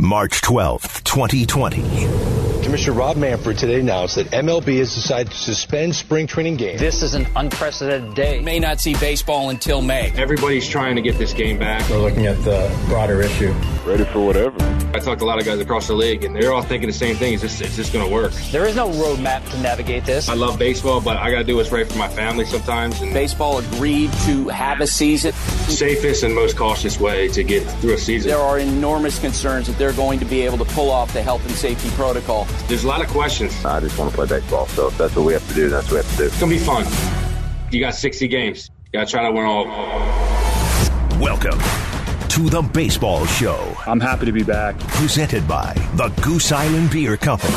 March 12th, 2020. Commissioner Rob Manfred today announced that MLB has decided to suspend spring training games. This is an unprecedented day. May not see baseball until May. Everybody's trying to get this game back. We're looking at the broader issue. Ready for whatever. I talked to a lot of guys across the league, and they're all thinking the same thing. Is this, is this going to work? There is no roadmap to navigate this. I love baseball, but I got to do what's right for my family sometimes. And baseball agreed to have a season. Safest and most cautious way to get through a season. There are enormous concerns that they're going to be able to pull off the health and safety protocol. There's a lot of questions I just want to play baseball. So if that's what we have to do, that's what we have to do. It's going to be fun. You got 60 games. You got to try to win all. Welcome to the Baseball Show. I'm happy to be back. Presented by the Goose Island Beer Company.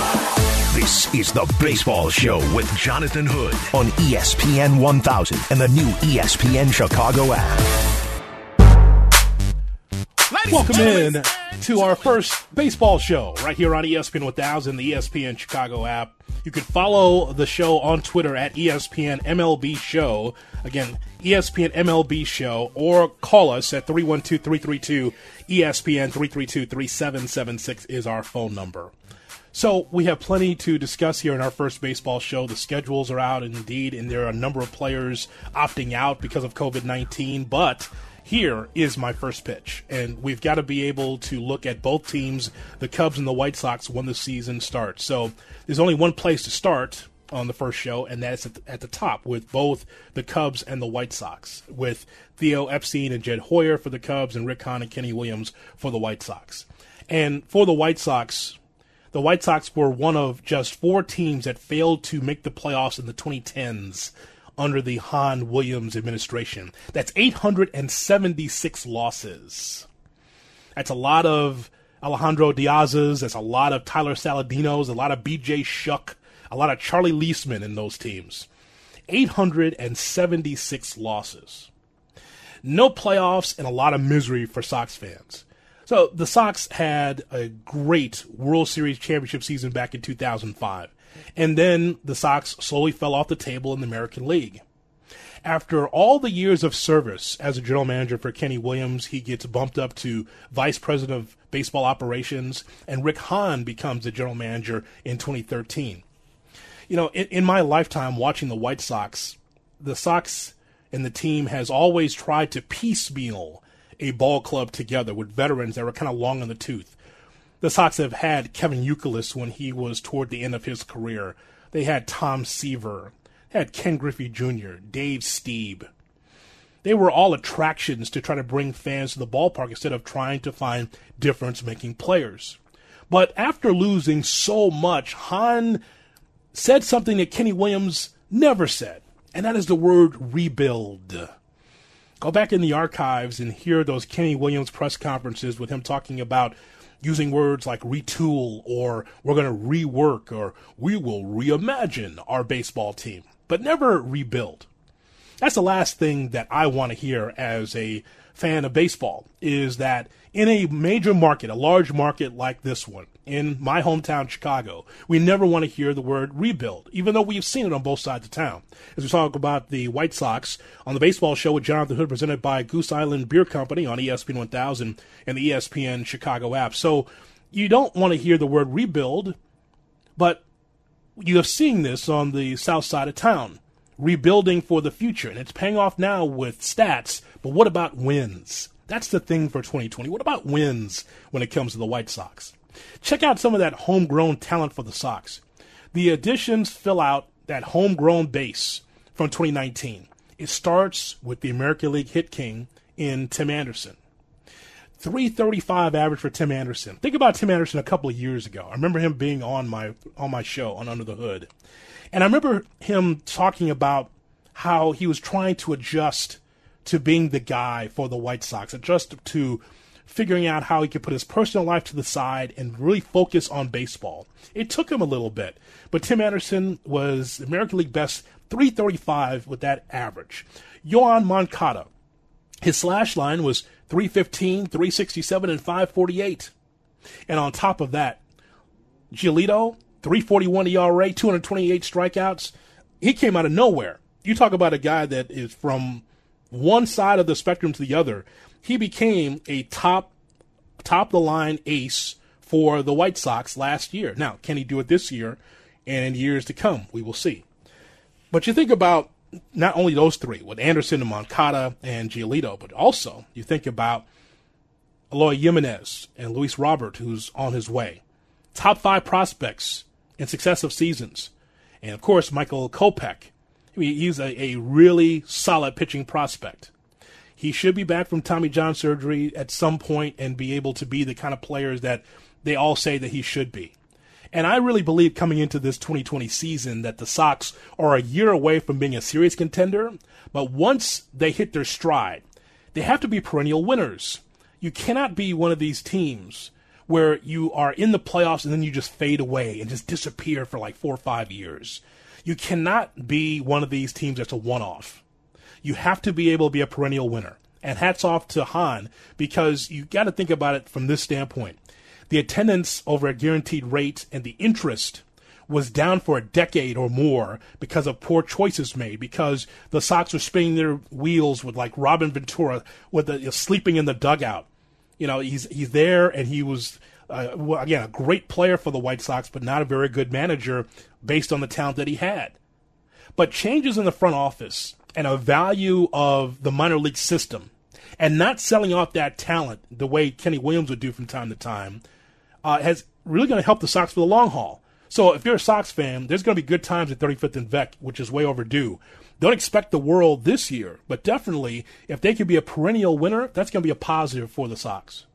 This is the Baseball Show with Jonathan Hood on ESPN 1000 and the new ESPN Chicago app. Welcome in to our first baseball show right here on ESPN 1000, the ESPN Chicago app. You can follow the show on Twitter at ESPN MLB Show. Again, ESPN MLB Show, or call us at 312 332 ESPN 332 3776 is our phone number. So we have plenty to discuss here in our first baseball show. The schedules are out indeed, and there are a number of players opting out because of COVID 19, but here is my first pitch. And we've got to be able to look at both teams, the Cubs and the White Sox, when the season starts. So there's only one place to start on the first show, and that's at the, at the top with both the Cubs and the White Sox, with Theo Epstein and Jed Hoyer for the Cubs, and Rick Hahn and Kenny Williams for the White Sox. And for the White Sox, the White Sox were one of just four teams that failed to make the playoffs in the 2010s under the Hahn Williams administration. That's 876 losses. That's a lot of Alejandro De Aza's. That's a lot of Tyler Saladino's, a lot of BJ Shuck, a lot of Charlie Leesman in those teams. 876 losses. No playoffs and a lot of misery for Sox fans. So the Sox had a great World Series championship season back in 2005. And then the Sox slowly fell off the table in the American League. After all the years of service as a general manager for Kenny Williams, he gets bumped up to vice president of baseball operations, and Rick Hahn becomes the general manager in 2013. You know, in, in my lifetime watching the White Sox, the Sox and the team has always tried to piecemeal a ball club together with veterans that were kind of long in the tooth. The Sox have had Kevin Youkilis when he was toward the end of his career. They had Tom Seaver, they had Ken Griffey Jr., Dave Stieb. They were all attractions to try to bring fans to the ballpark instead of trying to find difference making players. But after losing so much, Hahn said something that Kenny Williams never said, and that is the word rebuild. Go back in the archives and hear those Kenny Williams press conferences with him talking about using words like retool or we're going to rework or we will reimagine our baseball team, but never rebuild. That's the last thing that I want to hear as a fan of baseball is that in a major market, a large market like this one, in my hometown, Chicago, we never want to hear the word rebuild, even though we've seen it on both sides of town. As we talk about the White Sox on the baseball show with Jonathan Hood, presented by Goose Island Beer Company on ESPN 1000 and the ESPN Chicago app. So you don't want to hear the word rebuild, but you have seen this on the south side of town rebuilding for the future, and it's paying off now with stats. But what about wins? That's the thing for 2020. What about wins when it comes to the White Sox? Check out some of that homegrown talent for the Sox. The additions fill out that homegrown base from 2019. It starts with the American League hit king in Tim Anderson. 335 average for Tim Anderson. Think about Tim Anderson a couple of years ago. I remember him being on my on my show on Under the Hood. And I remember him talking about how he was trying to adjust to being the guy for the White Sox, and just to figuring out how he could put his personal life to the side and really focus on baseball. It took him a little bit, but Tim Anderson was American League best 335 with that average. Yoan Moncada, his slash line was 315, 367, and 548. And on top of that, Giolito, 341 ERA, 228 strikeouts. He came out of nowhere. You talk about a guy that is from one side of the spectrum to the other. He became a top top the line ace for the White Sox last year. Now, can he do it this year and in years to come? We will see. But you think about not only those three, with Anderson and Moncada and Giolito, but also you think about Eloy Jimenez and Luis Robert, who's on his way. Top five prospects in successive seasons. And of course, Michael Kopech. I mean, he's a, a really solid pitching prospect. He should be back from Tommy John surgery at some point and be able to be the kind of players that they all say that he should be. And I really believe coming into this 2020 season that the Sox are a year away from being a serious contender. But once they hit their stride, they have to be perennial winners. You cannot be one of these teams where you are in the playoffs and then you just fade away and just disappear for like four or five years. You cannot be one of these teams that's a one off. You have to be able to be a perennial winner. And hats off to Hahn because you got to think about it from this standpoint the attendance over a guaranteed rate and the interest was down for a decade or more because of poor choices made, because the Sox were spinning their wheels with like Robin Ventura with the, you know, sleeping in the dugout. You know, he's he's there and he was uh, again a great player for the White Sox, but not a very good manager based on the talent that he had. But changes in the front office and a value of the minor league system, and not selling off that talent the way Kenny Williams would do from time to time uh, has really going to help the Sox for the long haul. So if you're a Sox fan, there's going to be good times at 35th and Vec, which is way overdue. Don't expect the world this year, but definitely if they could be a perennial winner, that's going to be a positive for the Sox.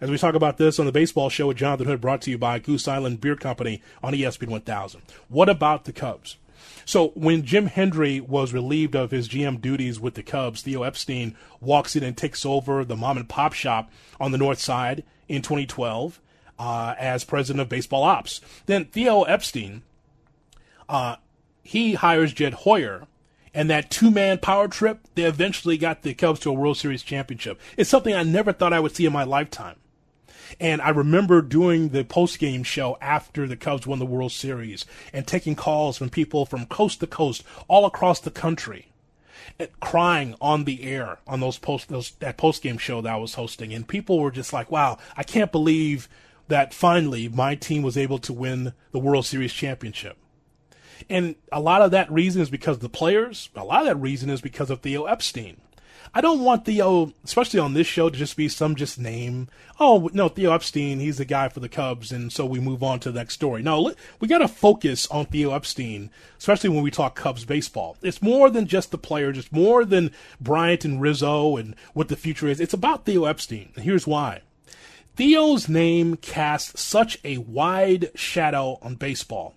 As we talk about this on the baseball show with Jonathan Hood, brought to you by Goose Island Beer Company on ESPN 1000. What about the Cubs? So when Jim Hendry was relieved of his GM duties with the Cubs, Theo Epstein walks in and takes over the mom and pop shop on the north side in 2012 uh, as president of baseball ops. Then Theo Epstein, uh, he hires Jed Hoyer, and that two man power trip, they eventually got the Cubs to a World Series championship. It's something I never thought I would see in my lifetime. And I remember doing the post game show after the Cubs won the World Series and taking calls from people from coast to coast all across the country eh, crying on the air on those post those that post game show that I was hosting and people were just like wow I can't believe that finally my team was able to win the World Series championship. And a lot of that reason is because the players. A lot of that reason is because of Theo Epstein. I don't want Theo, especially on this show, to just be some just name. Oh, no, Theo Epstein, he's the guy for the Cubs, and so we move on to the next story. No, we got to focus on Theo Epstein, especially when we talk Cubs baseball. It's more than just the players, it's more than Bryant and Rizzo and what the future is. It's about Theo Epstein, and here's why. Theo's name casts such a wide shadow on baseball.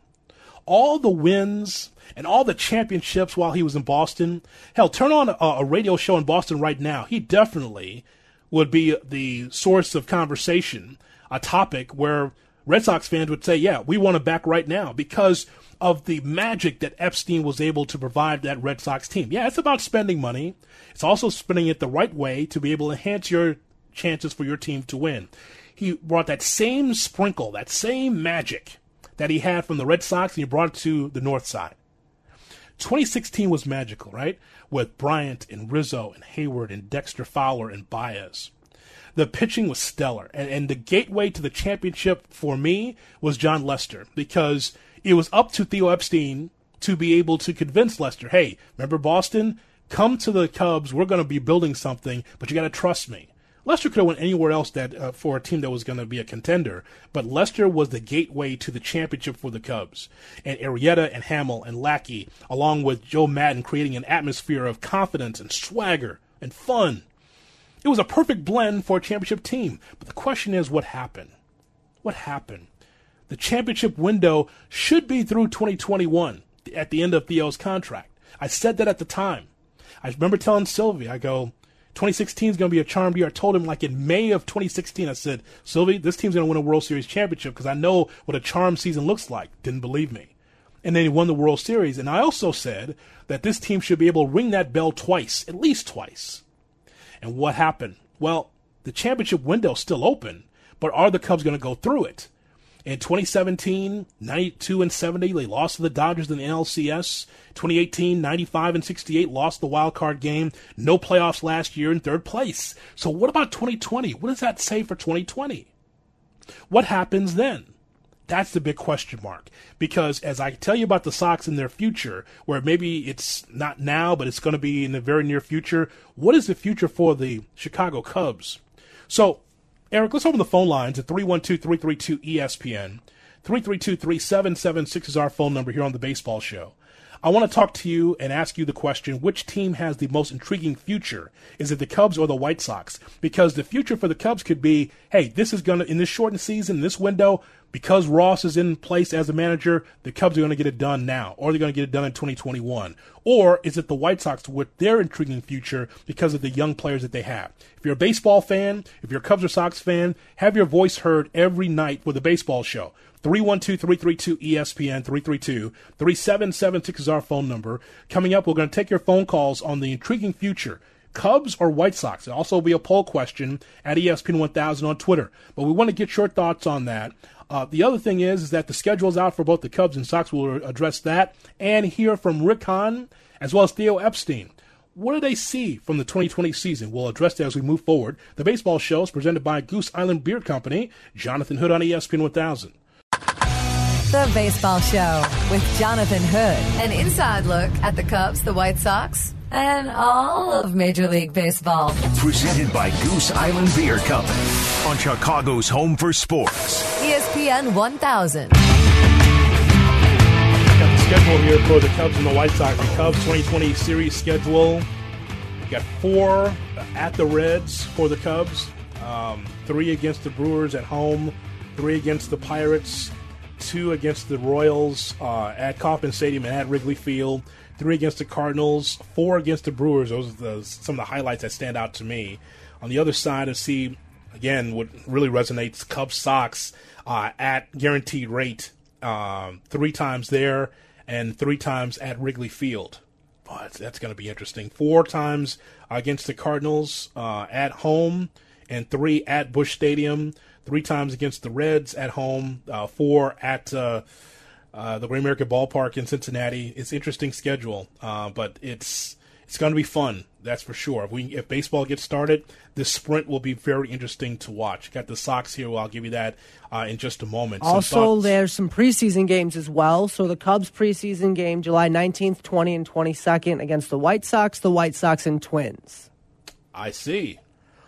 All the wins and all the championships while he was in Boston. Hell, turn on a, a radio show in Boston right now. He definitely would be the source of conversation, a topic where Red Sox fans would say, yeah, we want him back right now because of the magic that Epstein was able to provide that Red Sox team. Yeah, it's about spending money. It's also spending it the right way to be able to enhance your chances for your team to win. He brought that same sprinkle, that same magic that he had from the Red Sox, and he brought it to the North Side. 2016 was magical, right? With Bryant and Rizzo and Hayward and Dexter Fowler and Baez. The pitching was stellar, and, and the gateway to the championship for me was Jon Lester because it was up to Theo Epstein to be able to convince Lester, hey, remember Boston? Come to the Cubs. We're going to be building something, but you got to trust me. Lester could have went anywhere else that uh, for a team that was going to be a contender, but Lester was the gateway to the championship for the Cubs. And Arrieta and Hammel and Lackey, along with Joe Maddon, creating an atmosphere of confidence and swagger and fun. It was a perfect blend for a championship team. But the question is, what happened? What happened? The championship window should be through 2021 at the end of Theo's contract. I said that at the time. I remember telling Sylvie, I go, 2016 is going to be a charmed year. I told him like in May of 2016, I said, Sylvie, this team's going to win a World Series championship because I know what a charmed season looks like. Didn't believe me. And then he won the World Series. And I also said that this team should be able to ring that bell twice, at least twice. And what happened? Well, the championship window's still open, but are the Cubs going to go through it? In 2017, 92 and 70, they lost to the Dodgers in the NLCS. 2018, 95 and 68, lost the wild card game. No playoffs last year in third place. So what about 2020? What does that say for 2020? What happens then? That's the big question mark. Because as I tell you about the Sox in their future, where maybe it's not now, but it's going to be in the very near future, what is the future for the Chicago Cubs? So, Eric, let's open the phone lines at 312 332 ESPN. 332 3776 is our phone number here on the Baseball Show. I want to talk to you and ask you the question which team has the most intriguing future? Is it the Cubs or the White Sox? Because the future for the Cubs could be hey, this is going to, in this shortened season, this window, because Ross is in place as a manager, the Cubs are going to get it done now, or they're going to get it done in 2021. Or is it the White Sox with their intriguing future because of the young players that they have? If you're a baseball fan, if you're a Cubs or Sox fan, have your voice heard every night with the baseball show. 312-332-ESPN, 332-3776 is our phone number. Coming up, we're going to take your phone calls on the intriguing future. Cubs or White Sox? There'll also be a poll question at ESPN 1000 on Twitter. But we want to get your thoughts on that. Uh, the other thing is, is that the schedule's out for both the Cubs and Sox. We'll address that and hear from Rick Hahn as well as Theo Epstein. What do they see from the 2020 season? We'll address that as we move forward. The baseball show is presented by Goose Island Beer Company. Jonathan Hood on ESPN 1000. The Baseball Show with Jonathan Hood. An inside look at the Cubs, the White Sox, and all of Major League Baseball. Presented by Goose Island Beer Company on Chicago's Home for Sports. ESPN 1000. Got the schedule here for the Cubs and the White Sox. The Cubs 2020 series schedule. You got four at the Reds for the Cubs, um, three against the Brewers at home, three against the Pirates, two against the Royals uh, at Kauffman Stadium and at Wrigley Field, three against the Cardinals, four against the Brewers. Those are the, some of the highlights that stand out to me. On the other side, I see again what really resonates: Cubs Sox uh, at guaranteed rate, um, three times there and three times at Wrigley Field. But that's going to be interesting. Four times against the Cardinals uh, at home, and three at Busch Stadium three times against the Reds at home, uh, four at uh, the Great American Ballpark in Cincinnati. It's interesting schedule, uh, but it's it's going to be fun. That's for sure. If we if baseball gets started, this sprint will be very interesting to watch. Got the Sox here. Well, I'll give you that uh, in just a moment. Also, there's some preseason games as well. So the Cubs preseason game, July 19th, 20, and 22nd against the White Sox, the White Sox and Twins. I see.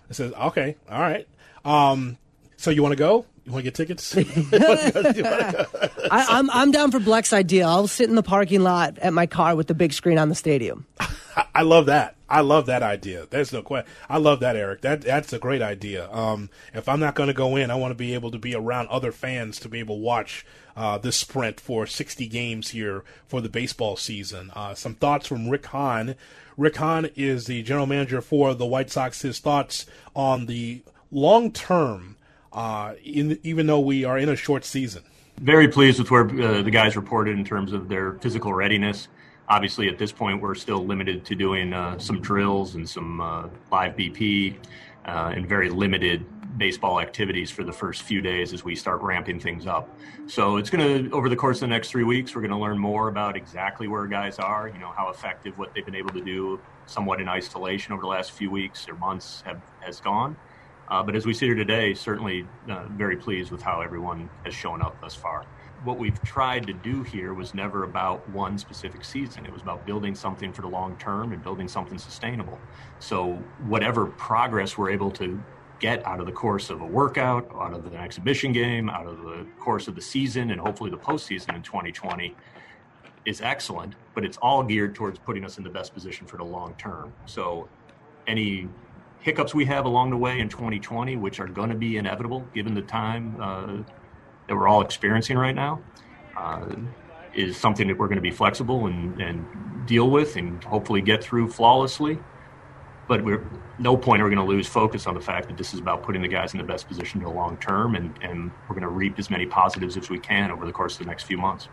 It says okay, all right. Um, so you want to go? You want to get tickets? I, I'm I'm down for Bleck's idea. I'll sit in the parking lot at my car with the big screen on the stadium. I love that. I love that idea. There's no question. I love that, Eric. That that's a great idea. Um, if I'm not going to go in, I want to be able to be around other fans to be able to watch uh, this sprint for 60 games here for the baseball season. Uh, some thoughts from Rick Hahn. Rick Hahn is the general manager for the White Sox. His thoughts on the long term, uh, in, even though we are in a short season. Very pleased with where uh, the guys reported in terms of their physical readiness. Obviously at this point we're still limited to doing uh, some drills and some uh, live bp uh, and very limited baseball activities for the first few days as we start ramping things up. So it's going to over the course of the next three weeks we're going to learn more about exactly where guys are you know how effective what they've been able to do somewhat in isolation over the last few weeks or months have has gone uh, but as we sit here today certainly uh, very pleased with how everyone has shown up thus far what we've tried to do here was never about one specific season. It was about building something for the long term and building something sustainable. So, whatever progress we're able to get out of the course of a workout, out of an exhibition game, out of the course of the season, and hopefully the postseason in 2020 is excellent, but it's all geared towards putting us in the best position for the long term. So, any hiccups we have along the way in 2020, which are going to be inevitable given the time uh, that we're all experiencing right now uh, is something that we're going to be flexible and, and deal with and hopefully get through flawlessly. But we're no point are we going to lose focus on the fact that this is about putting the guys in the best position the long term, and, and we're going to reap as many positives as we can over the course of the next few months.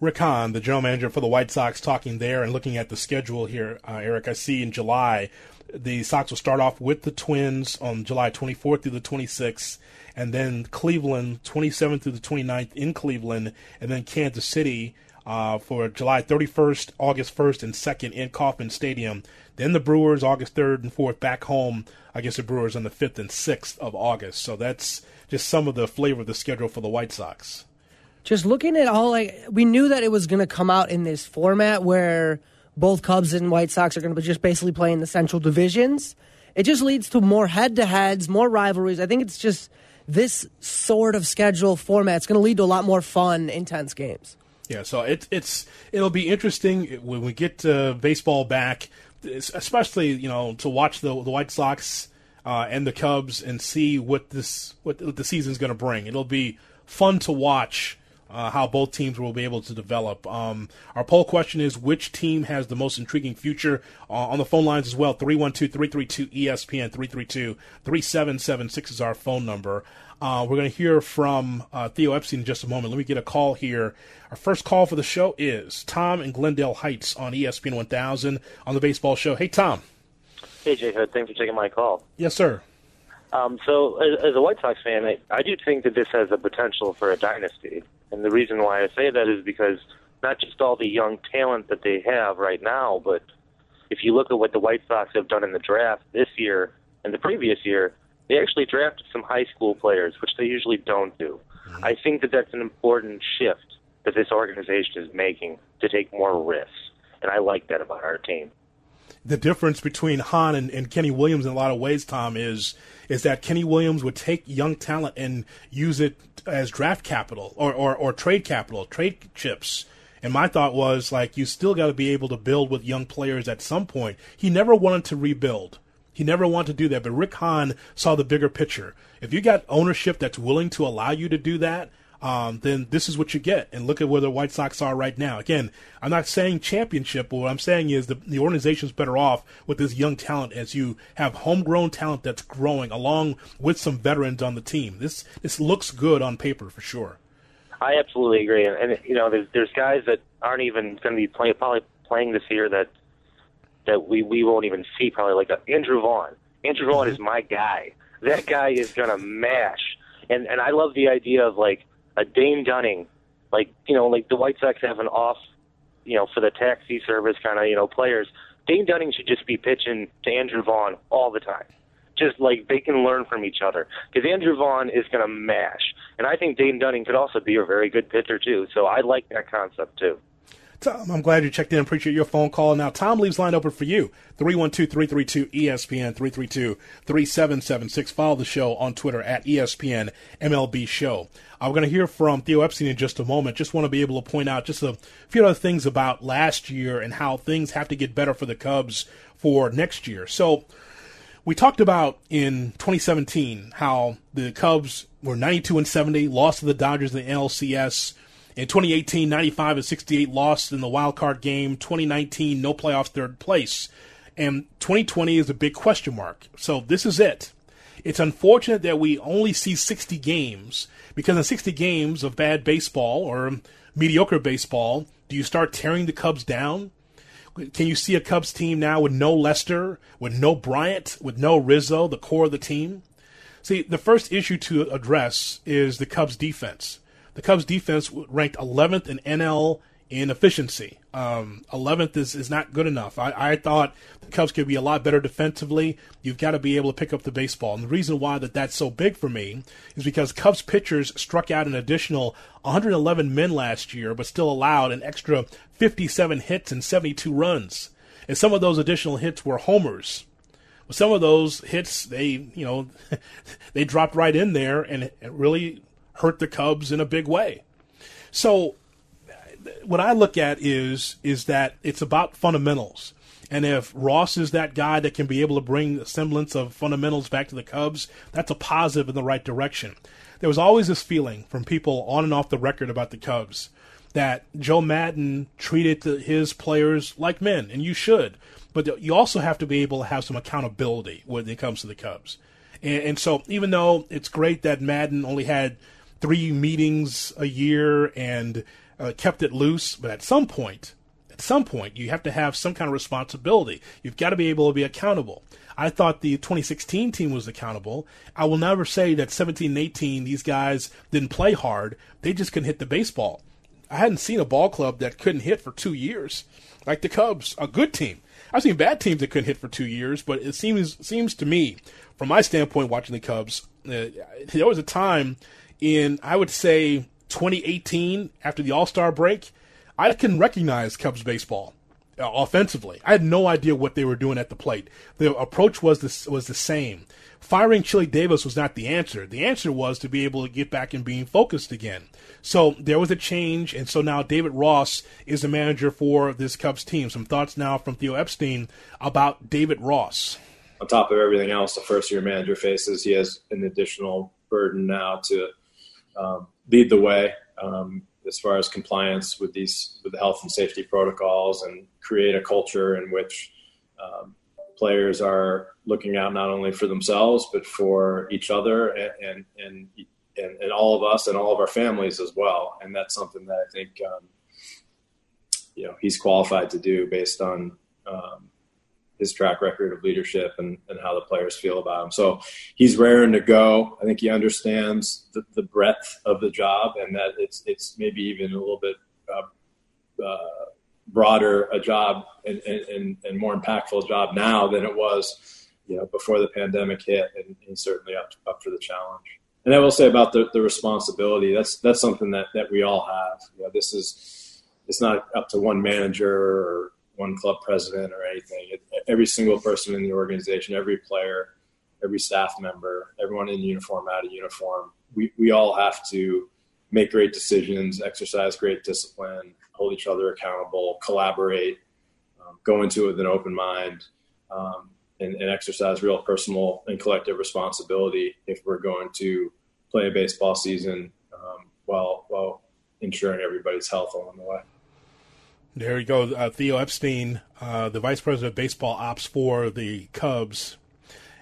Rick Hahn, the general manager for the White Sox, talking there and looking at the schedule here, uh, Eric. I see in July the Sox will start off with the Twins on July 24th through the 26th, and then Cleveland 27th through the 29th in Cleveland, and then Kansas City uh, for July 31st, August 1st, and 2nd in Kauffman Stadium. Then the Brewers August 3rd and 4th back home against the Brewers on the 5th and 6th of August. So that's just some of the flavor of the schedule for the White Sox. Just looking at all, like we knew that it was going to come out in this format where both Cubs and White Sox are going to be just basically playing the Central divisions. It just leads to more head-to-heads, more rivalries. I think it's just this sort of schedule format. It's going to lead to a lot more fun, intense games. Yeah, so it, it's it'll be interesting when we get baseball back, especially you know to watch the the White Sox uh, and the Cubs and see what this what the season's going to bring. It'll be fun to watch uh, how both teams will be able to develop. Um, our poll question is which team has the most intriguing future? Uh, on the phone lines as well 312 332 ESPN 332 3776 is our phone number. Uh, we're going to hear from uh, Theo Epstein in just a moment. Let me get a call here. Our first call for the show is Tom in Glendale Heights on ESPN 1000 on the baseball show. Hey, Tom. Hey, Jay Hood. Thanks for taking my call. Yes, sir. Um, so, as, as, a White Sox fan, I, I do think that this has the potential for a dynasty. And the reason why I say that is because not just all the young talent that they have right now, but if you look at what the White Sox have done in the draft this year and the previous year, they actually drafted some high school players, which they usually don't do. Mm-hmm. I think that that's an important shift that this organization is making to take more risks. And I like that about our team the difference between Hahn and, and, Kenny Williams in a lot of ways, Tom, is is that Kenny Williams would take young talent and use it as draft capital or, or, or trade capital, trade chips. And my thought was like you still got to be able to build with young players at some point. He never wanted to rebuild. He never wanted to do that, but Rick Hahn saw the bigger picture. If you got ownership that's willing to allow you to do that, um, then this is what you get. And look at where the White Sox are right now. Again, I'm not saying championship, but what I'm saying is the, the organization's better off with this young talent as you have homegrown talent that's growing along with some veterans on the team. This this looks good on paper for sure. I absolutely agree, and, and you know, there's there's guys that aren't even going to be playing probably playing this year that that we we won't even see probably like uh, Andrew Vaughn. Andrew Vaughn mm-hmm. is my guy. That guy is going to mash, and and I love the idea of like a Dane Dunning, like you know, like the White Sox have an off, you know, for the taxi service kind of you know players. Dane Dunning should just be pitching to Andrew Vaughn all the time. Just like they can learn from each other because Andrew Vaughn is going to mash, and I think Dane Dunning could also be a very good pitcher too. So I like that concept too. Tom, I'm glad you checked in. Appreciate your phone call. Now, Tom leaves line open for you. 312-332-ESPN, 332-3776. Follow the show on Twitter at ESPN MLB Show. Uh, we're going to hear from Theo Epstein in just a moment. Just want to be able to point out just a few other things about last year and how things have to get better for the Cubs for next year. So, we talked about in 2017 how the Cubs were 92 and 70, lost to the Dodgers in the NLCS in 2018, 95 and 68 lost in the wild card game. 2019, no playoffs, third place. And 2020 is a big question mark. So this is it. It's unfortunate that we only see 60 games because in 60 games of bad baseball or mediocre baseball, do you start tearing the Cubs down? Can you see a Cubs team now with no Lester, with no Bryant, with no Rizzo, the core of the team? See, the first issue to address is the Cubs defense the Cubs defense ranked 11th in NL in efficiency. Um, 11th is, is not good enough. I, I thought the Cubs could be a lot better defensively. You've got to be able to pick up the baseball. And the reason why that that's so big for me is because Cubs pitchers struck out an additional 111 men last year, but still allowed an extra 57 hits and 72 runs. And some of those additional hits were homers. But some of those hits, they, you know, they dropped right in there and really hurt the Cubs in a big way. So what I look at is is that it's about fundamentals. And if Ross is that guy that can be able to bring a semblance of fundamentals back to the Cubs, that's a positive in the right direction. There was always this feeling from people on and off the record about the Cubs that Joe Maddon treated his players like men, and you should. But you also have to be able to have some accountability when it comes to the Cubs. And, and so, even though it's great that Maddon only had three meetings a year and uh, kept it loose. But at some point, at some point, you have to have some kind of responsibility. You've got to be able to be accountable. I thought the 2016 team was accountable. I will never say that 17 and 18, these guys didn't play hard. They just couldn't hit the baseball. I hadn't seen a ball club that couldn't hit for two years, like the Cubs, a good team. I've seen bad teams that couldn't hit for two years, but it seems seems to me, from my standpoint, watching the Cubs, uh, there was a time in I would say 2018 after the All Star break, I can recognize Cubs baseball uh, offensively. I had no idea what they were doing at the plate. The approach was the, was the same. Firing Chili Davis was not the answer. The answer was to be able to get back and being focused again. So there was a change, and so now David Ross is the manager for this Cubs team. Some thoughts now from Theo Epstein about David Ross. On top of everything else, the first year manager faces, he has an additional burden now to um, lead the way um, as far as compliance with these with the health and safety protocols and create a culture in which um, players are looking out not only for themselves but for each other and, and and, and all of us and all of our families as well. And that's something that I think um, you know he's qualified to do based on um, his track record of leadership and, and how the players feel about him. So he's raring to go. I think he understands the, the breadth of the job and that it's it's maybe even a little bit uh, uh, broader a job and, and, and more impactful job now than it was, you know, before the pandemic hit, and, and certainly up up for the challenge. And I will say about the, the responsibility, that's that's something that, that we all have. You know, this is it's not up to one manager or one club president or anything. It, every single person in the organization, every player, every staff member, everyone in uniform, out of uniform, we, we all have to make great decisions, exercise great discipline, hold each other accountable, collaborate, um, go into it with an open mind, um, and, and, exercise real personal and collective responsibility if we're going to play a baseball season um, while while ensuring everybody's health along the way. There you go, uh, Theo Epstein, uh, the vice president of baseball ops for the Cubs.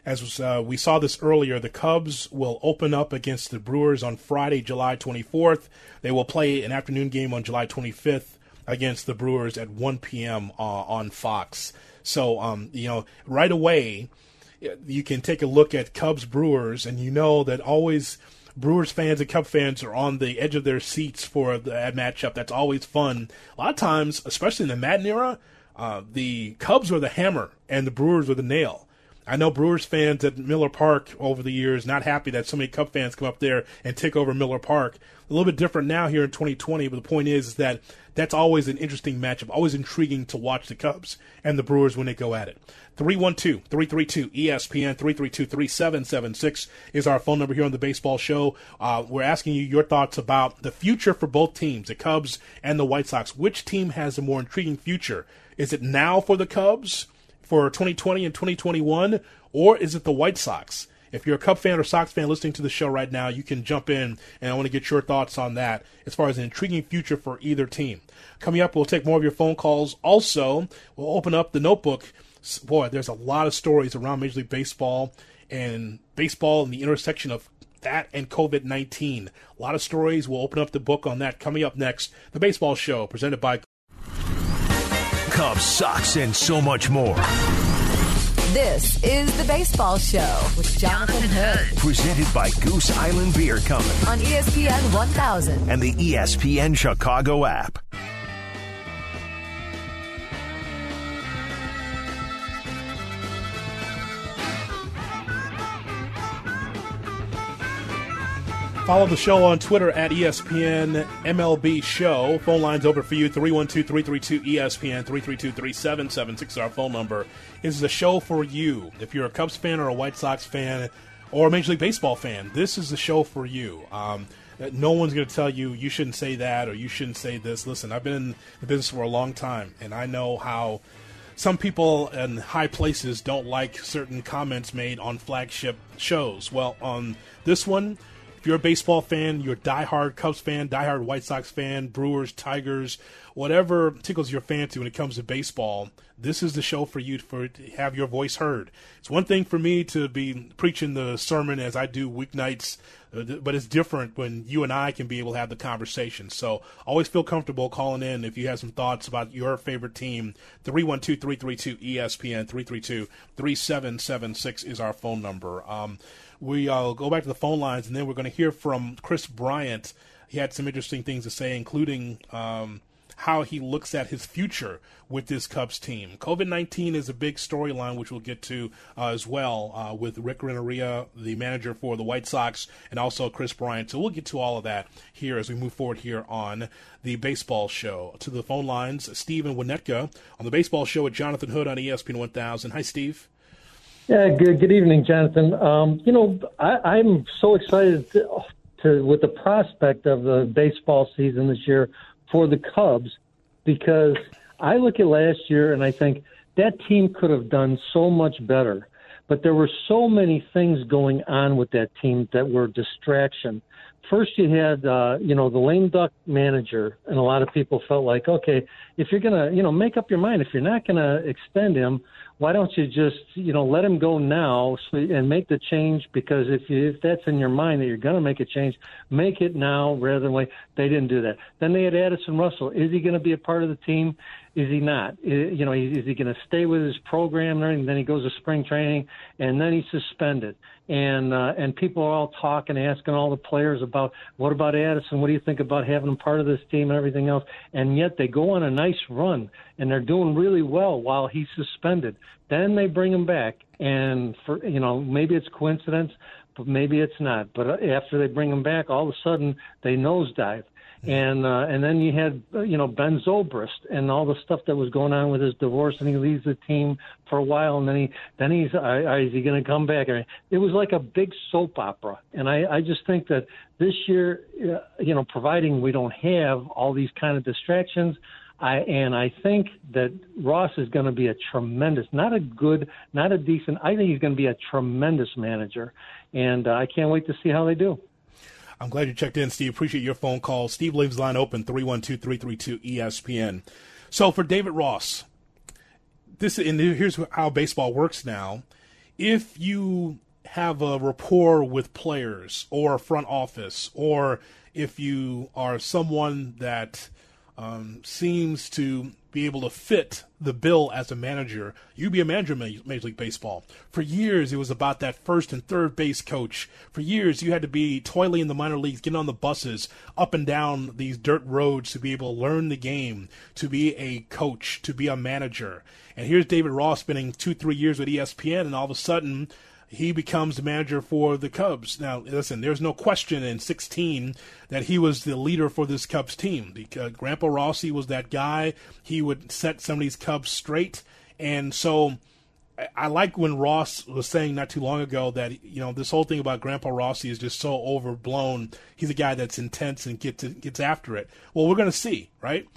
As uh, we saw this earlier, the Cubs will open up against the Brewers on Friday, July 24th. They will play an afternoon game on July 25th against the Brewers at 1 p.m. Uh, on Fox. So, um, you know, right away, you can take a look at Cubs Brewers, and you know that always Brewers fans and Cub fans are on the edge of their seats for that matchup. That's always fun. A lot of times, especially in the Maddon era, uh, the Cubs were the hammer and the Brewers were the nail. I know Brewers fans at Miller Park over the years not happy that so many Cub fans come up there and take over Miller Park. A little bit different now here in 2020, but the point is, is that that's always an interesting matchup, always intriguing to watch the Cubs and the Brewers when they go at it. 312 332 ESPN 332 3776 is our phone number here on the Baseball Show. Uh, we're asking you your thoughts about the future for both teams, the Cubs and the White Sox. Which team has a more intriguing future? Is it now for the Cubs for 2020 and 2021, or is it the White Sox? If you're a Cub fan or Sox fan listening to the show right now, you can jump in, and I want to get your thoughts on that as far as an intriguing future for either team. Coming up, we'll take more of your phone calls. Also, we'll open up the notebook boy, there's a lot of stories around Major League Baseball and baseball and the intersection of that and COVID 19. A lot of stories. We'll open up the book on that coming up next. The Baseball Show, presented by Cubs, Sox, and so much more. This is the Baseball Show with Jonathan Hood. Presented by Goose Island Beer Company on ESPN 1000 and the ESPN Chicago app. Follow the show on Twitter at ESPN MLB Show. Phone lines open for you 312 332 ESPN 332 3776 our phone number. This is the show for you. If you're a Cubs fan or a White Sox fan or a Major League Baseball fan, this is the show for you. Um, no one's going to tell you you shouldn't say that or you shouldn't say this. Listen, I've been in the business for a long time, and I know how some people in high places don't like certain comments made on flagship shows. Well, on this one, if you're a baseball fan, you're a diehard Cubs fan, diehard White Sox fan, Brewers, Tigers, whatever tickles your fancy when it comes to baseball, this is the show for you for to have your voice heard. It's one thing for me to be preaching the sermon as I do weeknights, uh, but it's different when you and I can be able to have the conversation. So always feel comfortable calling in if you have some thoughts about your favorite team. 312-332-ESPN, 332-3776 is our phone number. Um, we uh, go back to the phone lines, and then we're going to hear from Kris Bryant. he had some interesting things to say, including um, how he looks at his future with this Cubs team. COVID 19 is a big storyline, which we'll get to uh, as well uh, with Rick Renteria, the manager for the White Sox, and also Kris Bryant. So we'll get to all of that here as we move forward here on the baseball show. To the phone lines, Steve and Winnetka on the baseball show with Jonathan Hood on ESPN 1000. Hi, Steve. Yeah, good, good evening, Jonathan. Um, you know, I, I'm so excited to, to, with the prospect of the baseball season this year for the Cubs because I look at last year and I think that team could have done so much better. But there were so many things going on with that team that were distraction. First, you had, uh, you know, the lame duck manager, and a lot of people felt like, okay, if you're gonna, you know, make up your mind, if you're not gonna extend him, why don't you just you know let him go now so, and make the change because if you, if that's in your mind that you're going to make a change make it now rather than wait. They didn't do that. Then they had Addison Russell. Is he going to be a part of the team? Is he not? You know is he going to stay with his program and then he goes to spring training and then he's suspended. And uh, and people are all talking asking all the players about what about Addison? What do you think about having him part of this team and everything else? And yet they go on a nice run and they're doing really well while he's suspended. Then they bring him back, and for you know maybe it's coincidence, but maybe it's not. But after they bring him back, all of a sudden they nosedive. And uh, and then you had you know Ben Zobrist and all the stuff that was going on with his divorce, and he leaves the team for a while, and then he then he's uh, is he going to come back? I mean, it was like a big soap opera, and I I just think that this year, uh, you know, providing we don't have all these kind of distractions, I, and I think that Ross is going to be a tremendous, not a good, not a decent. I think he's going to be a tremendous manager, and uh, I can't wait to see how they do. I'm glad you checked in, Steve. Appreciate your phone call. Steve leaves line open 312-332-ESPN. So for David Ross, this and here's how baseball works now. If you have a rapport with players or front office, or if you are someone that um, seems to be able to fit the bill as a manager. You be a manager in Major League Baseball. For years, it was about that first and third base coach. For years, you had to be toiling in the minor leagues, getting on the buses up and down these dirt roads to be able to learn the game, to be a coach, to be a manager. And here's David Ross spending two, three years with ESPN, and all of a sudden, he becomes the manager for the Cubs. Now, listen, there's no question in 16 that he was the leader for this Cubs team because uh, Grandpa Rossy was that guy. He would set some of these Cubs straight. And so I like when Ross was saying not too long ago that, you know, this whole thing about Grandpa Rossy is just so overblown. He's a guy that's intense and gets, gets after it. Well, we're going to see, right?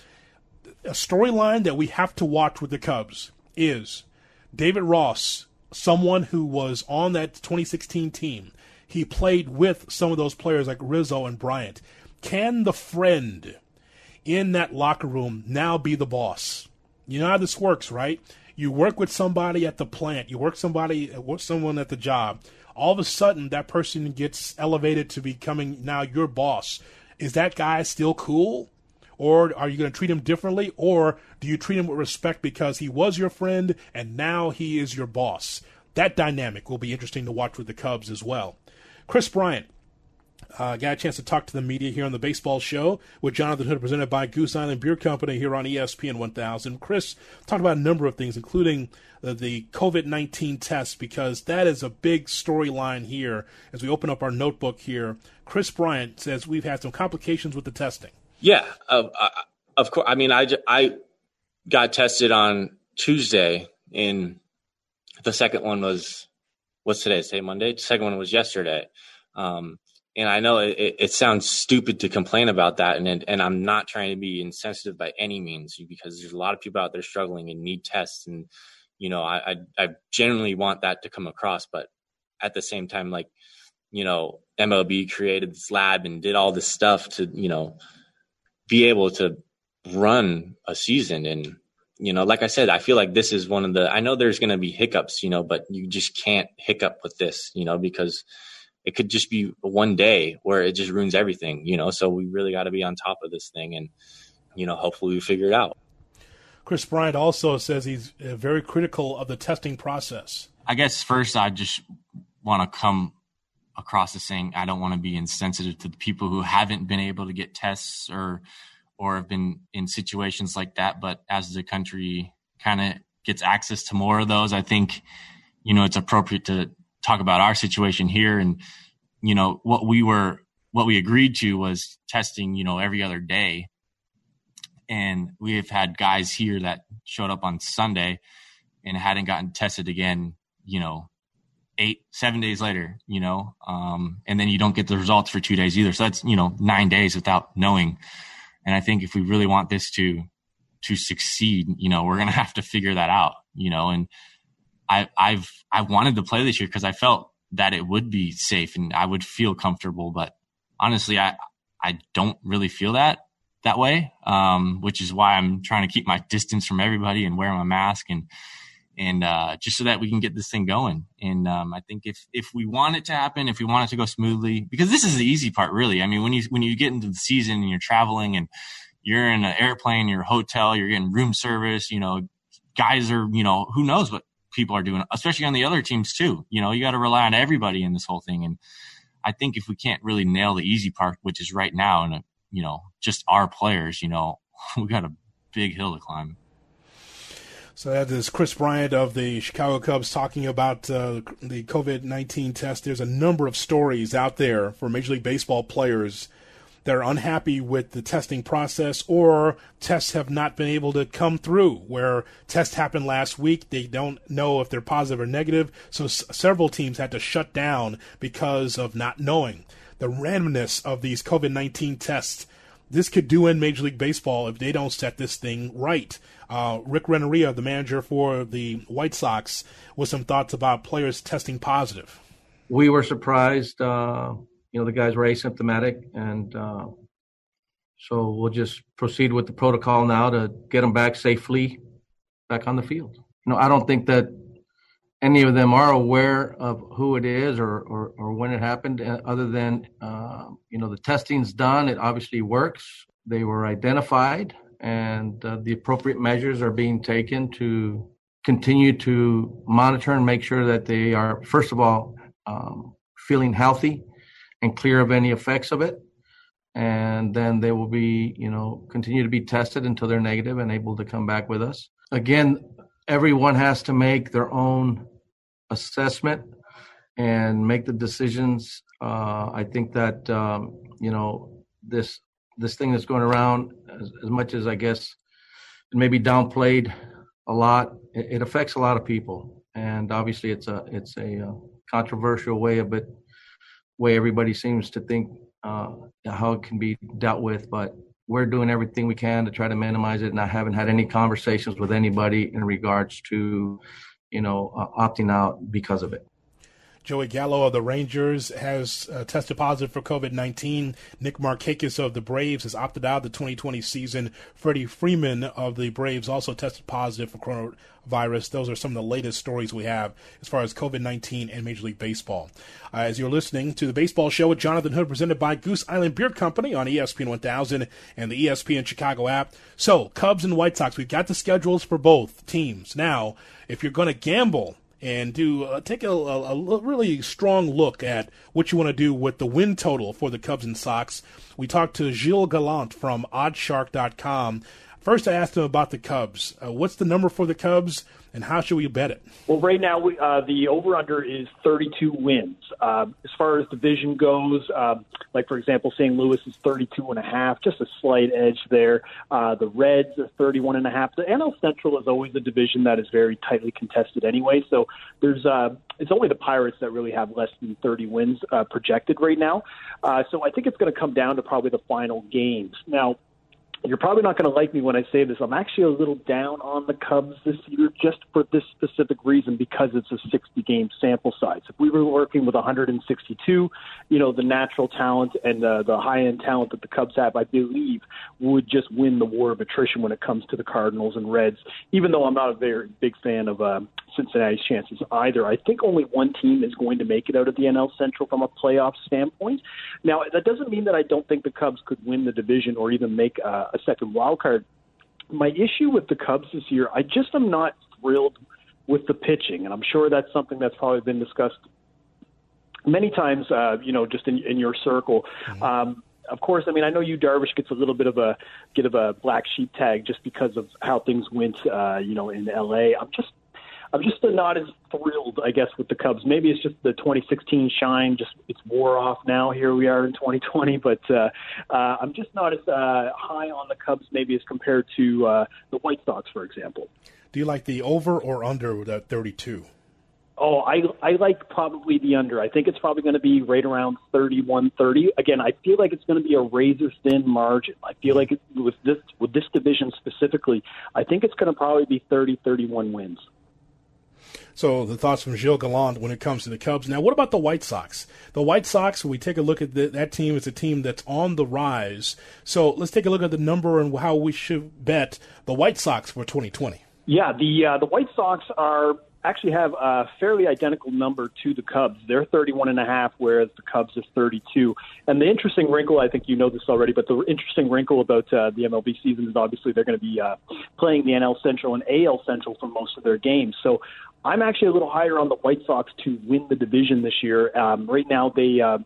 A storyline that we have to watch with the Cubs is David Ross someone who was on that 2016 team. He played with some of those players like Rizzo and Bryant. Can the friend in that locker room now be the boss? You know how this works, right? You work with somebody at the plant, you work somebody someone at the job. All of a sudden, that person gets elevated to becoming now your boss. Is that guy still cool? Or are you going to treat him differently? Or do you treat him with respect because he was your friend and now he is your boss? That dynamic will be interesting to watch with the Cubs as well. Kris Bryant, uh, got a chance to talk to the media here on the baseball show with Jonathan Hood, presented by Goose Island Beer Company here on ESPN 1000. Kris talked about a number of things, including the, the COVID 19 test, because that is a big storyline here as we open up our notebook here. Kris Bryant says we've had some complications with the testing. Yeah, uh, of course. I mean, I, I got tested on Tuesday, and the second one was what's today? Say Monday. The second one was yesterday. Um, and I know it, it, sounds stupid to complain about that, and and I'm not trying to be insensitive by any means because there's a lot of people out there struggling and need tests, and you know I I, I genuinely want that to come across, but at the same time, like you know MLB created this lab and did all this stuff to you know be able to run a season. And you know like i said i feel like this is one of the i know there's going to be hiccups you know but you just can't hiccup with this you know because it could just be one day where it just ruins everything you know? So we really got to be on top of this thing and you know hopefully we figure it out. Kris bryant also says he's uh, very critical of the testing process. I guess first i just want to come across is saying I don't want to be insensitive to the people who haven't been able to get tests or or have been in situations like that. But as the country kind of gets access to more of those, I think you know it's appropriate to talk about our situation here and you know what we were what we agreed to was testing you know every other day and we have had guys here that showed up on Sunday and hadn't gotten tested again, you know, eight, seven days later, you know, um, and then you don't get the results for two days either. So that's, you know, nine days without knowing. And I think if we really want this to, to succeed, you know, we're going to have to figure that out, you know, and I, I've, I wanted to play this year because I felt that it would be safe and I would feel comfortable. But honestly, I, I don't really feel that that way, um, which is why I'm trying to keep my distance from everybody and wear my mask and and uh, just so that we can get this thing going. And um, I think if if we want it to happen, if we want it to go smoothly, because this is the easy part, really. I mean, when you when you get into the season and you're traveling and you're in an airplane, your hotel, you're getting room service, you know, guys are, you know, who knows what people are doing, especially on the other teams too. You know, you got to rely on everybody in this whole thing. And I think if we can't really nail the easy part, which is right now, and you know, just our players, you know, we got a big hill to climb. So that is Kris Bryant of the Chicago Cubs talking about uh, the COVID 19 test. There's a number of stories out there for Major League Baseball players that are unhappy with the testing process or tests have not been able to come through. Where tests happened last week they don't know if they're positive or negative. So s- several teams had to shut down because of not knowing. The randomness of these covid-19 tests this could do in major league baseball if they don't set this thing right uh, rick renteria the manager for the white sox with some thoughts about players testing positive. We were surprised uh you know the guys were asymptomatic and uh, so we'll just proceed with the protocol now to get them back safely back on the field. You know i don't think that any of them are aware of who it is or or, or when it happened uh, other than uh, you know the testing's done. It obviously works. They were identified and uh, the appropriate measures are being taken to continue to monitor and make sure that they are first of all um, feeling healthy and clear of any effects of it. And then they will be, you know, continue to be tested until they're negative and able to come back with us. Again, everyone has to make their own assessment and make the decisions. Uh, I think that um, you know this this thing that's going around as, as, much as I guess it may be downplayed a lot. It, it, affects a lot of people, and obviously it's a it's a uh, controversial way of it way everybody seems to think uh, how it can be dealt with, but we're doing everything we can to try to minimize it. And I haven't had any conversations with anybody in regards to, you know, uh, opting out because of it. Joey Gallo of the Rangers has uh, tested positive for COVID 19. Nick Markakis of the Braves has opted out of the 2020 season. Freddie Freeman of the Braves also tested positive for coronavirus. Those are some of the latest stories we have as far as COVID 19 and Major League Baseball. Uh, as you're listening to the Baseball Show with Jonathan Hood, presented by Goose Island Beer Company on ESPN 1000 and the ESPN Chicago app. So, Cubs and White Sox, we've got the schedules for both teams. Now, if you're going to gamble, and do uh, take a, a, a, really strong look at what you want to do with the win total for the Cubs and Sox. We talked to Gilles Gallant from Oddshark.com. First, I asked him about the Cubs. Uh, what's the number for the Cubs? And how should we bet it? Well, right now we, uh, the over/under is 32 wins. Uh, as far as division goes, um, like for example, St. Louis is 32 and a half, just a slight edge there. Uh, the Reds are 31 and a half. The NL Central is always a division that is very tightly contested anyway. So there's uh, it's only the Pirates that really have less than 30 wins uh, projected right now. Uh, so I think it's going to come down to probably the final games. Now, you're probably not going to like me when I say this. I'm actually a little down on the Cubs this year just for this specific reason because it's a 60 game sample size. If we were working with 162, you know, the natural talent and uh, the high end talent that the Cubs have, I believe, would just win the war of attrition when it comes to the Cardinals and Reds, even though I'm not a very big fan of uh, Cincinnati's chances either. I think only one team is going to make it out of the NL Central from a playoff standpoint. Now, that doesn't mean that I don't think the Cubs could win the division or even make uh, a second wild card. My issue with the Cubs this year, I just am not thrilled with the pitching, and I'm sure that's something that's probably been discussed many times, uh, you know, just in, in your circle. Um, of course, I mean, I know Yu Darvish gets a little bit of a get of a black sheep tag just because of how things went, uh, you know, in L.A. I'm just I'm just not as thrilled, I guess, with the Cubs. Maybe it's just the 2016 shine, just it's wore off now. Here we are in 2020, but uh, uh, I'm just not as uh, high on the Cubs maybe as compared to uh, the White Sox, for example. Do you like the over or under with that 32? Oh, I I like probably the under. I think it's probably going to be right around 31 30. Again, I feel like it's going to be a razor thin margin. I feel like it, with this with this division specifically, I think it's going to probably be 30 31 wins. So the thoughts from Gilles Gallant when it comes to the Cubs. Now, what about the White Sox? The White Sox, when we take a look at the, that team, it's a team that's on the rise. So let's take a look at the number and how we should bet the White Sox for 2020. Yeah, the uh, the White Sox are actually have a fairly identical number to the Cubs. They're 31 and a half, whereas the Cubs is 32. And the interesting wrinkle, I think you know this already, but the interesting wrinkle about uh, the MLB season is obviously they're going to be uh, playing the NL Central and AL Central for most of their games. So I'm actually a little higher on the White Sox to win the division this year. Um, right now, they uh,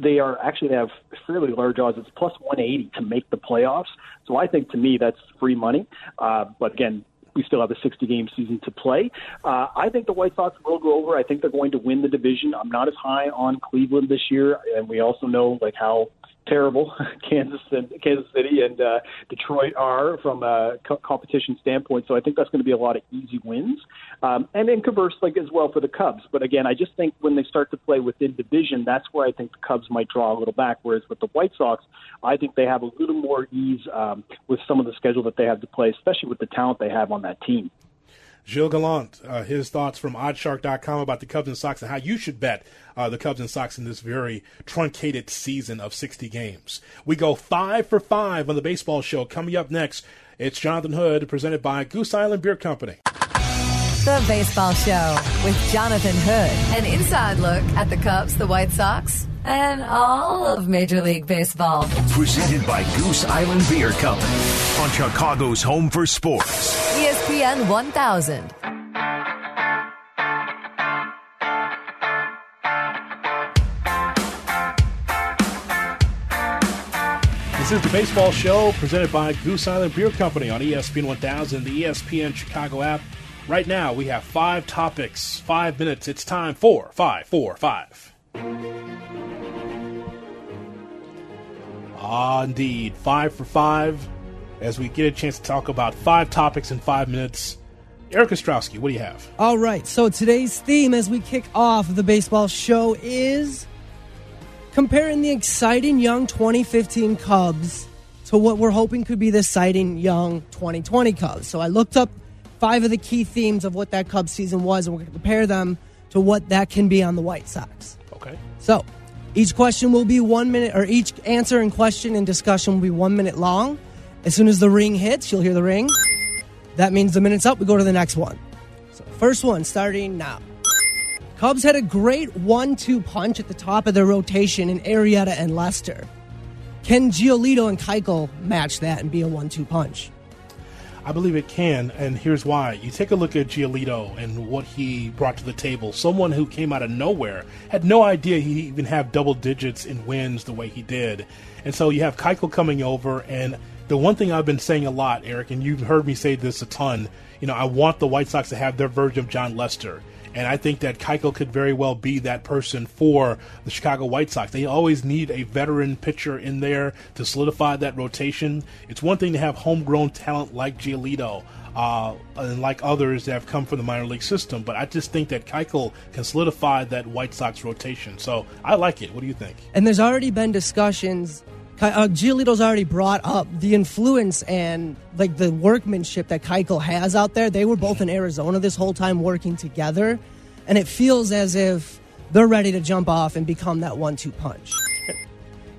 they are actually have fairly large odds. It's plus 180 to make the playoffs. So I think to me that's free money. Uh, but again, we still have a 60 game season to play. Uh, I think the White Sox will go over. I think they're going to win the division. I'm not as high on Cleveland this year, and we also know like how terrible Kansas and Kansas City and uh, Detroit are from a co- competition standpoint. So I think that's going to be a lot of easy wins, um, and then conversely as well for the Cubs. But again, I just think when they start to play within division, that's where I think the Cubs might draw a little back. Whereas with the White Sox, I think they have a little more ease um, with some of the schedule that they have to play, especially with the talent they have on that team. Gilles Gallant, uh, his thoughts from oddshark.com about the Cubs and Sox and how you should bet uh, the Cubs and Sox in this very truncated season of 60 games. We go five for five on the baseball show. Coming up next, it's Jonathan Hood, presented by Goose Island Beer Company. The Baseball Show with Jonathan Hood. An inside look at the Cubs, the White Sox, and all of Major League Baseball. Presented by Goose Island Beer Company on Chicago's Home for Sports. ESPN 1000. This is the Baseball Show presented by Goose Island Beer Company on ESPN 1000, the ESPN Chicago app. Right now, we have five topics, five minutes. It's time for five, four, five. Ah, indeed, five for five. As we get a chance to talk about five topics in five minutes. Eric Ostrowski, what do you have? All right, so today's theme as we kick off the baseball show is comparing the exciting young 2015 Cubs to what we're hoping could be the exciting young 2020 Cubs. So I looked up five of the key themes of what that Cubs season was, and we're going to compare them to what that can be on the White Sox. Okay. So each question will be one minute, or each answer and question and discussion will be one minute long. As soon as the ring hits, you'll hear the ring. That means the minute's up. We go to the next one. So first one starting now. Cubs had a great one-two punch at the top of their rotation in Arrieta and Lester. Can Giolito and Keuchel match that and be a one-two punch? I believe it can, and here's why. You take a look at Giolito and what he brought to the table. Someone who came out of nowhere, had no idea he'd even have double digits in wins the way he did. And so you have Keuchel coming over, and the one thing I've been saying a lot, Eric, and you've heard me say this a ton, you know, I want the White Sox to have their version of Jon Lester. And I think that Keuchel could very well be that person for the Chicago White Sox. They always need a veteran pitcher in there to solidify that rotation. It's one thing to have homegrown talent like Giolito uh, and like others that have come from the minor league system, but I just think that Keuchel can solidify that White Sox rotation. So I like it. What do you think? And there's already been discussions. Uh, Giolito's already brought up the influence and like the workmanship that Keuchel has out there. They were both in Arizona this whole time working together, and it feels as if they're ready to jump off and become that one-two punch.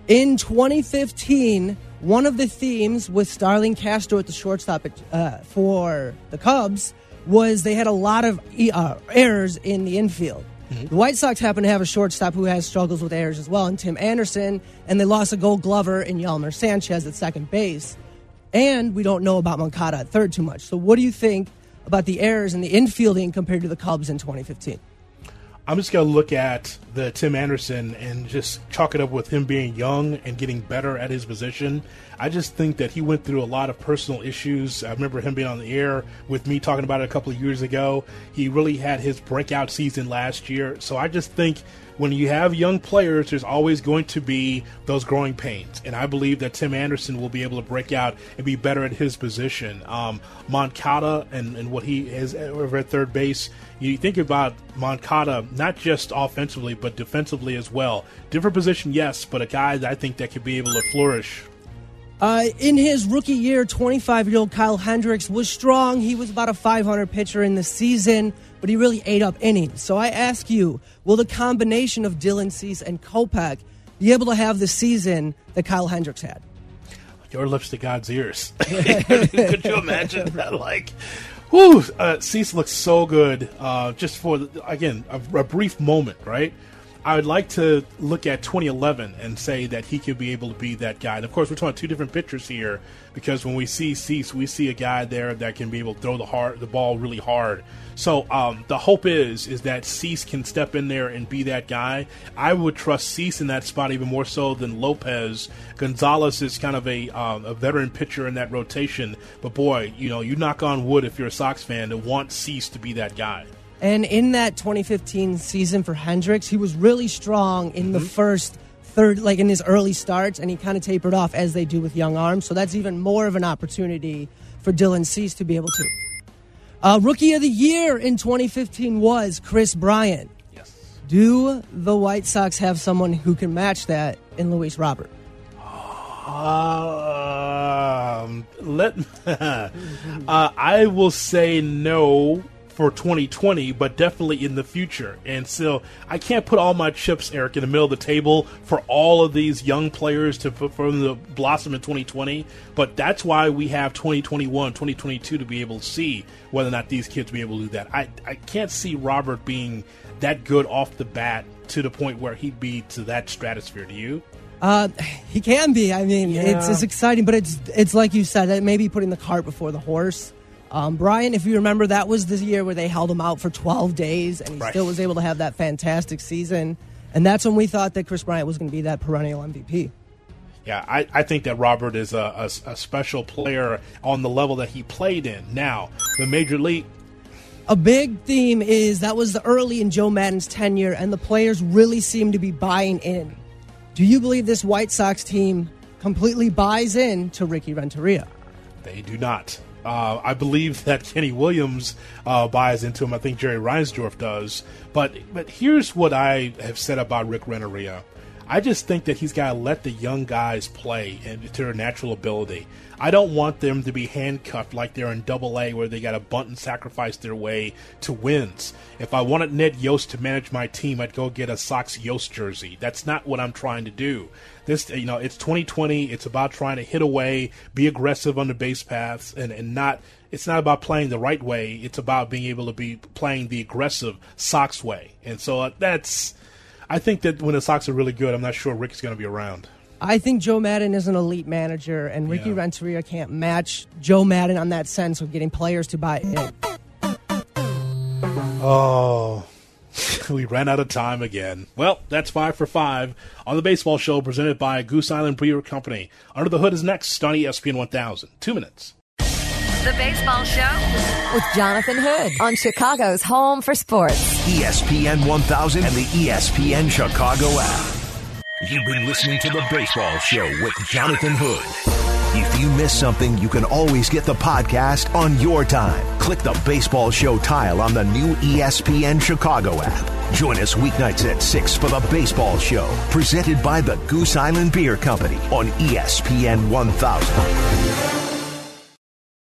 In 2015, one of the themes with Starlin Castro at the shortstop uh, for the Cubs was they had a lot of uh, errors in the infield. The White Sox happen to have a shortstop who has struggles with errors as well, and Tim Anderson, and they lost a Gold Glover in Yolmer Sanchez at second base. And we don't know about Moncada at third too much. So, what do you think about the errors in the infielding compared to the Cubs in 2015? I'm just going to look at the Tim Anderson and just chalk it up with him being young and getting better at his position. I just think that he went through a lot of personal issues. I remember him being on the air with me talking about it a couple of years ago. He really had his breakout season last year. So I just think when you have young players, there's always going to be those growing pains. And I believe that Tim Anderson will be able to break out and be better at his position. Um, Moncada and, and what he is over at third base, you think about Moncada not just offensively, but defensively as well. Different position, yes, but a guy that I think that could be able to flourish uh, in his rookie year, 25 year old Kyle Hendricks was strong. He was about a 500 pitcher in the season, but he really ate up innings. So I ask you, will the combination of Dylan Cease and Kopech be able to have the season that Kyle Hendricks had? Your lips to God's ears. Could you imagine that? Like, whoo, uh, Cease looks so good. Uh, just for again a, a brief moment, right? I would like to look at 2011 and say that he could be able to be that guy. And of course, we're talking two different pictures here because when we see Cease, we see a guy there that can be able to throw the hard the ball really hard. So um, the hope is is that Cease can step in there and be that guy. I would trust Cease in that spot even more so than Lopez. Gonzalez is kind of a um, a veteran pitcher in that rotation, but boy, you know, you knock on wood if you're a Sox fan to want Cease to be that guy. And in that 2015 season for Hendricks, he was really strong in mm-hmm. the first third, like in his early starts, and he kind of tapered off as they do with young arms. So that's even more of an opportunity for Dylan Cease to be able to. Uh, rookie of the year in 2015 was Kris Bryant. Yes. Do the White Sox have someone who can match that in Luis Robert? Um, let uh, I will say no for 2020, but definitely in the future. And so I can't put all my chips, Eric, in the middle of the table for all of these young players to for them to blossom in 2020. But that's why we have 2021, 2022 to be able to see whether or not these kids will be able to do that. I, I can't see Robert being that good off the bat to the point where he'd be to that stratosphere. Do you? Uh, he can be. I mean, yeah. it's, it's exciting, but it's it's like you said, it may be putting the cart before the horse. Um, Bryant, if you remember, that was the year where they held him out for 12 days, and he right. still was able to have that fantastic season. And that's when we thought that Kris Bryant was going to be that perennial MVP. Yeah, I, I think that Robert is a, a, a, special player on the level that he played in. Now, the Major League. A big theme is that was the early in Joe Maddon's tenure, and the players really seem to be buying in. Do you believe this White Sox team completely buys in to Ricky Renteria? They do not. Uh, I believe that Kenny Williams uh, buys into him. I think Jerry Reinsdorf does. But but here's what I have said about Rick Renteria. I just think that he's got to let the young guys play and to their natural ability. I don't want them to be handcuffed like they're in Double A, where they got to bunt and sacrifice their way to wins. If I wanted Ned Yost to manage my team, I'd go get a Sox Yost jersey. That's not what I'm trying to do. This, you know, it's 2020. It's about trying to hit away, be aggressive on the base paths, and and not. It's not about playing the right way. It's about being able to be playing the aggressive Sox way. And so uh, that's. I think that when the Sox are really good, I'm not sure Rick is going to be around. I think Joe Maddon is an elite manager, and Ricky yeah. Renteria can't match Joe Maddon on that sense of getting players to buy in. Oh, we ran out of time again. Well, that's five for five on the baseball show presented by Goose Island Beer Company. Under the Hood is next on ESPN 1000. Two minutes. The Baseball Show with Jonathan Hood on Chicago's Home for Sports. ESPN 1000 and the ESPN Chicago app. You've been listening to The Baseball Show with Jonathan Hood. If you miss something, you can always get the podcast on your time. Click the Baseball Show tile on the new ESPN Chicago app. Join us weeknights at 6 for The Baseball Show, presented by the Goose Island Beer Company on ESPN 1000.